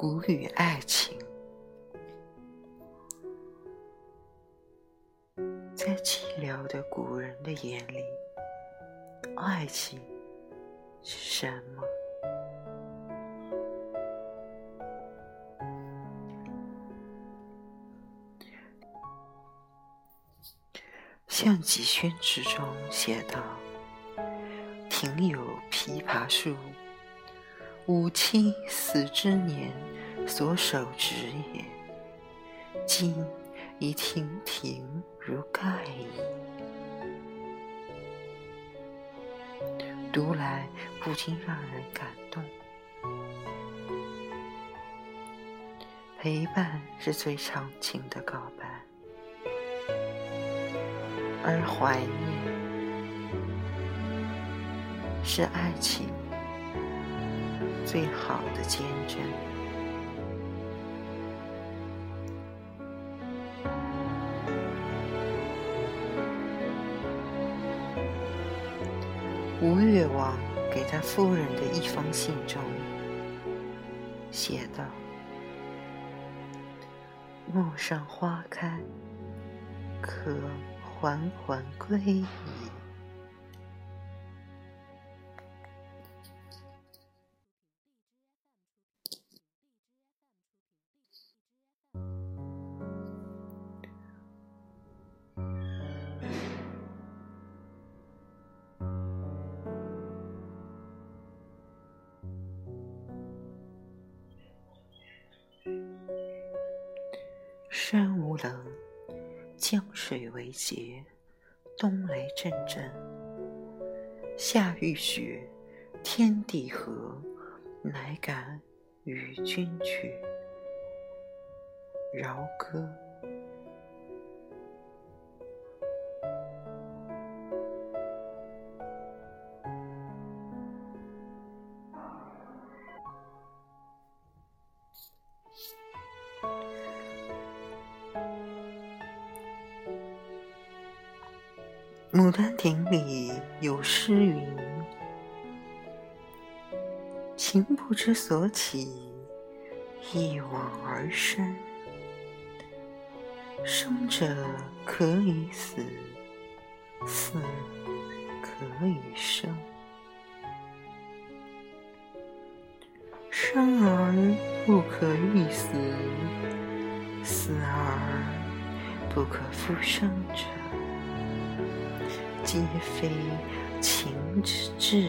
古语爱情，在寂寥的古人的眼里，爱情是什么？像几轩之中写道：“庭有枇杷树，吾妻死之年所手植也，今已亭亭如盖矣。”读来不禁让人感动。陪伴是最长情的告白。而怀念是爱情最好的见证。吴越王给他夫人的一封信中写道：“陌上花开，可。”缓缓归矣。冷。江水为竭，冬雷阵阵，夏雨雪，天地合，乃敢与君绝。饶歌。《牡丹亭》里有诗云：“情不知所起，一往而深。生者可以死，死可以生。生而不可欲死，死而不可复生者。”皆非情之至也。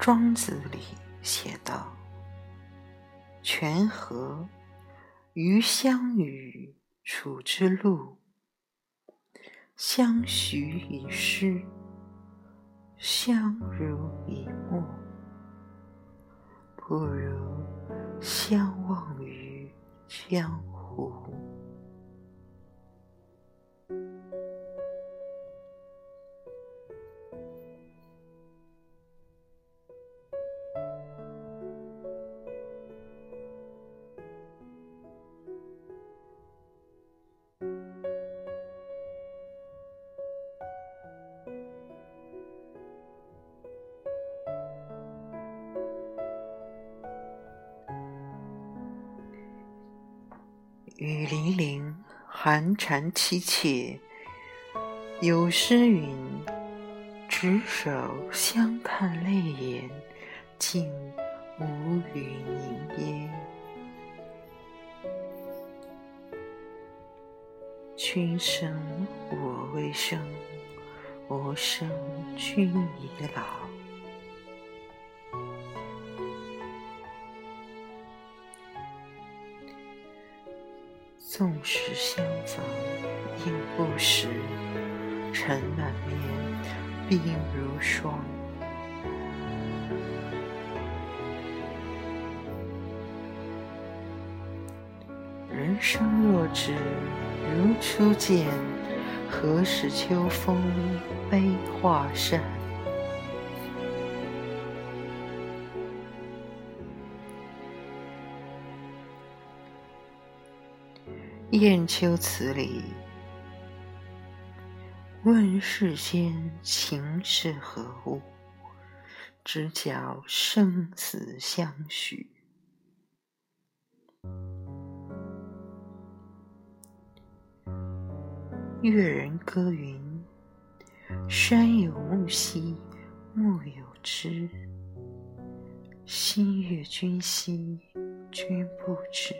庄子里写道：“泉河。”于相与处之路，相许以诗，相濡以沫，不如相忘于江湖。雨霖铃，寒蝉凄切。有诗云：“执手相看泪眼，竟无语凝噎。”君生我未生，我生君已老。纵使相逢应不识，尘满面，鬓如霜。人生若只如初见，何事秋风悲画扇？雁丘词里，问世间情是何物，直教生死相许。越人歌云：“山有木兮木有枝，心悦君兮君不知。”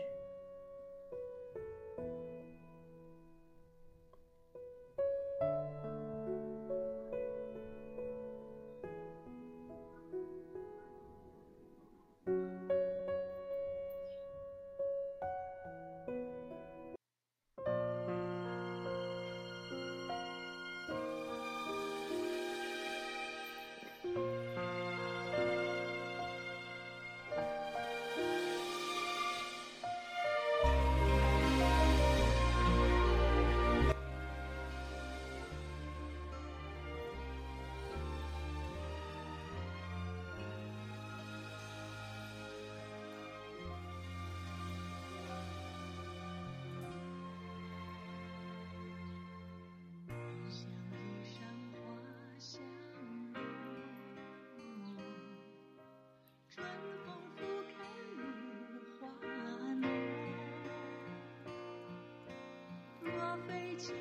青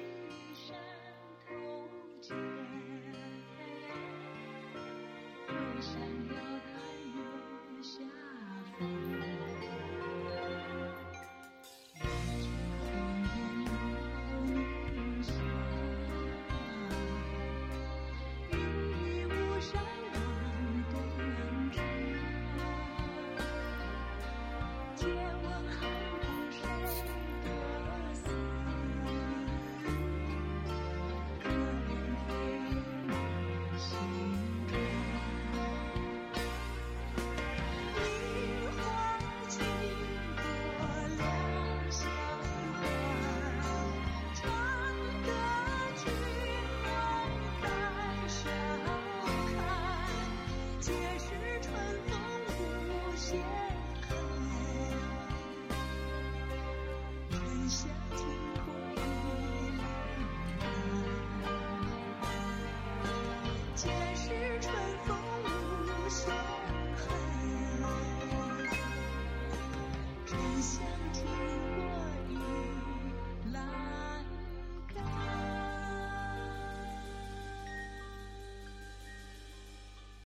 山头见会